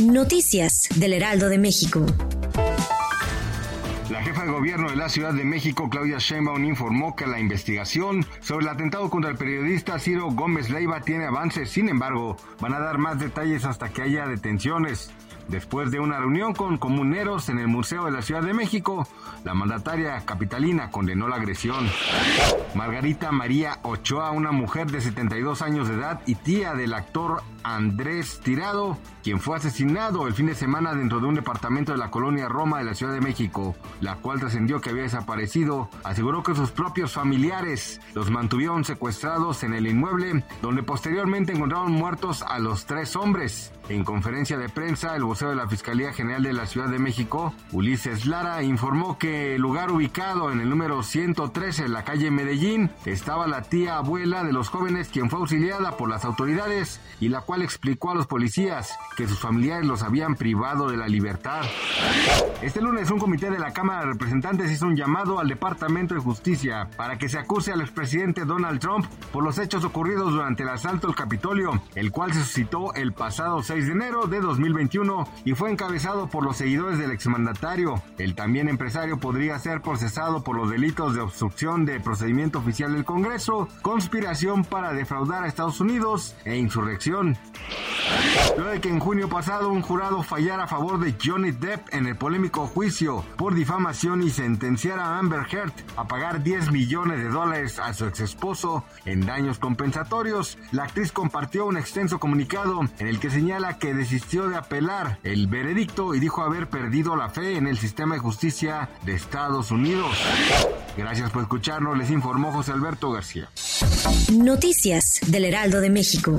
Noticias del Heraldo de México. La jefa de gobierno de la Ciudad de México, Claudia Sheinbaum, informó que la investigación sobre el atentado contra el periodista Ciro Gómez Leiva tiene avances. Sin embargo, van a dar más detalles hasta que haya detenciones. Después de una reunión con comuneros en el Museo de la Ciudad de México, la mandataria capitalina condenó la agresión. Margarita María Ochoa, una mujer de 72 años de edad y tía del actor Andrés Tirado, quien fue asesinado el fin de semana dentro de un departamento de la colonia Roma de la Ciudad de México, la cual trascendió que había desaparecido, aseguró que sus propios familiares los mantuvieron secuestrados en el inmueble, donde posteriormente encontraron muertos a los tres hombres. En conferencia de prensa, el vocero de la Fiscalía General de la Ciudad de México, Ulises Lara, informó que el lugar ubicado en el número 113 en la calle Medellín estaba la tía abuela de los jóvenes quien fue auxiliada por las autoridades y la cual explicó a los policías que sus familiares los habían privado de la libertad. Este lunes un comité de la Cámara de Representantes hizo un llamado al Departamento de Justicia para que se acuse al expresidente Donald Trump por los hechos ocurridos durante el asalto al Capitolio, el cual se suscitó el pasado 6 de enero de 2021 y fue encabezado por los seguidores del exmandatario. El también empresario podría ser procesado por los delitos de obstrucción de procedimiento oficial del Congreso, conspiración para defraudar a Estados Unidos e insurrección. Luego de que en junio pasado un jurado fallara a favor de Johnny Depp en el polémico juicio por difamación y sentenciara a Amber Heard a pagar 10 millones de dólares a su ex esposo en daños compensatorios, la actriz compartió un extenso comunicado en el que señala que desistió de apelar el veredicto y dijo haber perdido la fe en el sistema de justicia de Estados Unidos. Gracias por escucharnos, les informó José Alberto García. Noticias del Heraldo de México.